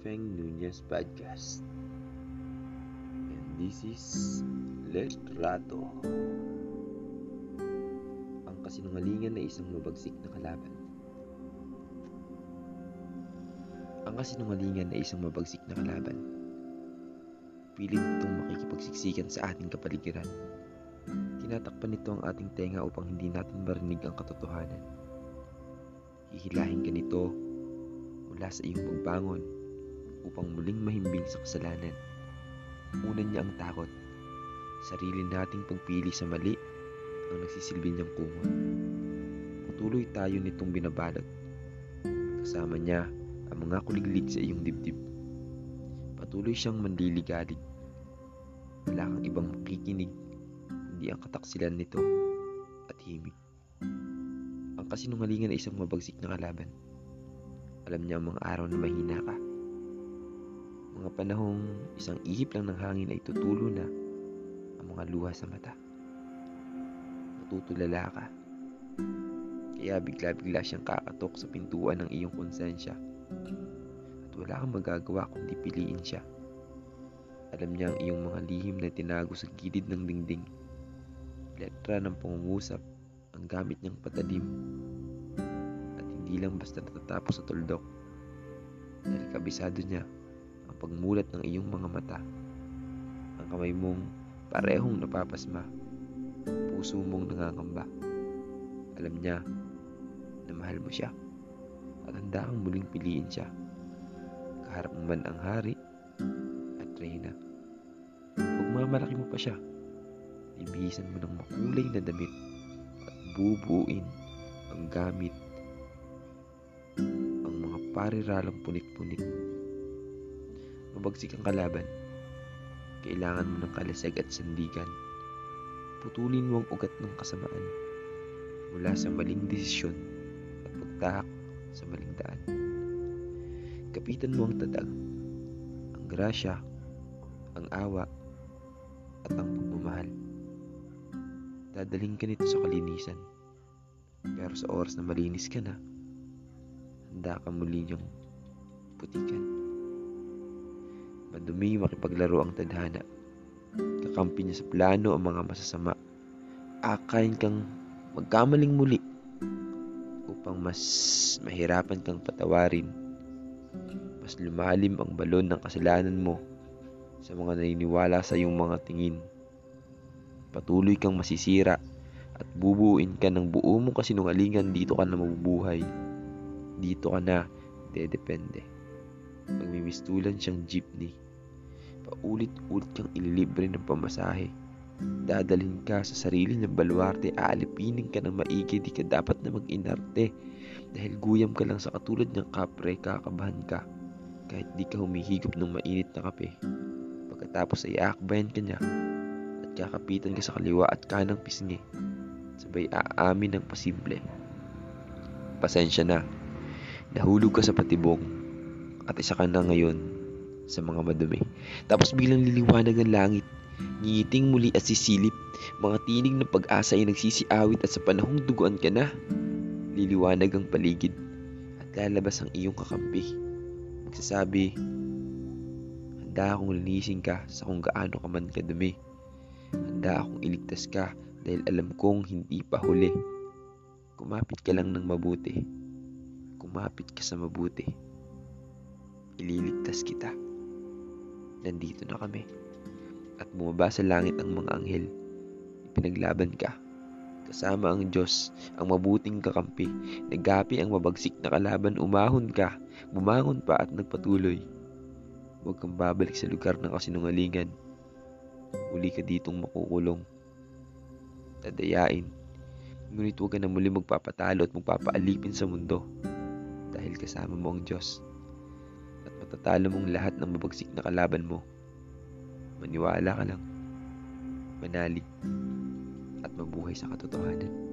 Feng Nunez Podcast. And this is Letrato. Ang kasinungalingan na isang mabagsik na kalaban. Ang kasinungalingan na isang mabagsik na kalaban. Pilit itong makikipagsiksikan sa ating kapaligiran. Tinatakpan nito ang ating tenga upang hindi natin marinig ang katotohanan. Hihilahin ka nito mula sa iyong pagbangon upang muling mahimbing sa kasalanan. Una niya ang takot. Sarili nating pagpili sa mali ang nagsisilbi niyang kumot. Patuloy tayo nitong binabalot. Kasama niya ang mga kuliglig sa iyong dibdib. Patuloy siyang manliligalig. Wala kang ibang makikinig, hindi ang kataksilan nito at himig. Ang kasinungalingan ay isang mabagsik na kalaban. Alam niya ang mga araw na mahina ka. Mga panahong isang ihip lang ng hangin ay tutulo na ang mga luha sa mata. Natutulala ka. Kaya bigla-bigla siyang kakatok sa pintuan ng iyong konsensya. At wala kang magagawa kundi piliin siya. Alam niya ang iyong mga lihim na tinago sa gilid ng dingding. Letra ng pangungusap ang gamit niyang patalim hindi lang basta natatapos sa tuldok. Dahil kabisado niya ang pagmulat ng iyong mga mata. Ang kamay mong parehong napapasma. Puso mong nangangamba. Alam niya na mahal mo siya. At handa kang muling piliin siya. Kaharap mo man ang hari at reyna. Pagmamalaki mo pa siya. Ibihisan mo ng makulay na damit at bubuin ang gamit pariralang punit-punit. Mabagsik ang kalaban. Kailangan mo ng kalasag at sandigan. Putulin mo ang ugat ng kasamaan mula sa maling desisyon at pagtahak sa maling daan. Kapitan mo ang tadag, ang grasya, ang awa, at ang pagmamahal. Dadaling ka nito sa kalinisan. Pero sa oras na malinis ka na, handa ka muli niyang putikan. Madumi makipaglaro ang tadhana. Kakampi niya sa plano ang mga masasama. Akayin kang magkamaling muli upang mas mahirapan kang patawarin. Mas lumalim ang balon ng kasalanan mo sa mga naniniwala sa iyong mga tingin. Patuloy kang masisira at bubuuin ka ng buo mong kasinungalingan dito ka na mabubuhay dito ka na dedepende. Magmimistulan siyang jeepney. Paulit-ulit kang ililibre ng pamasahe. Dadalhin ka sa sarili ng baluarte, aalipinin ka ng maigi, di ka dapat na mag-inarte. Dahil guyam ka lang sa katulad ng kapre, kakabahan ka. Kahit di ka humihigop ng mainit na kape. Pagkatapos ay aakbayan ka niya at kakapitan ka sa kaliwa at kanang pisngi. Sabay aamin ng pasimple. Pasensya na. Nahulog ka sa patibong at isa ka na ngayon sa mga madumi. Tapos biglang liliwanag ang langit. Ngingiting muli at sisilip. Mga tinig ng pag-asa ay nagsisiawit at sa panahong duguan ka na. Liliwanag ang paligid at lalabas ang iyong kakampi. Magsasabi, handa akong linisin ka sa kung gaano ka man kadumi. Handa akong iligtas ka dahil alam kong hindi pa huli. Kumapit ka lang ng mabuti kumapit ka sa mabuti, ililigtas kita. Nandito na kami. At bumaba sa langit ang mga anghel. Ipinaglaban ka. Kasama ang Diyos, ang mabuting kakampi. Nagapi ang mabagsik na kalaban, umahon ka. Bumangon pa at nagpatuloy. Huwag kang babalik sa lugar ng kasinungalingan. Uli ka ditong makukulong. Tadayain. Ngunit huwag ka na muli magpapatalo at magpapaalipin sa mundo dahil kasama mo ang Diyos matatalo mong lahat ng mabagsik na kalaban mo. Maniwala ka lang, manalig, at mabuhay sa katotohanan.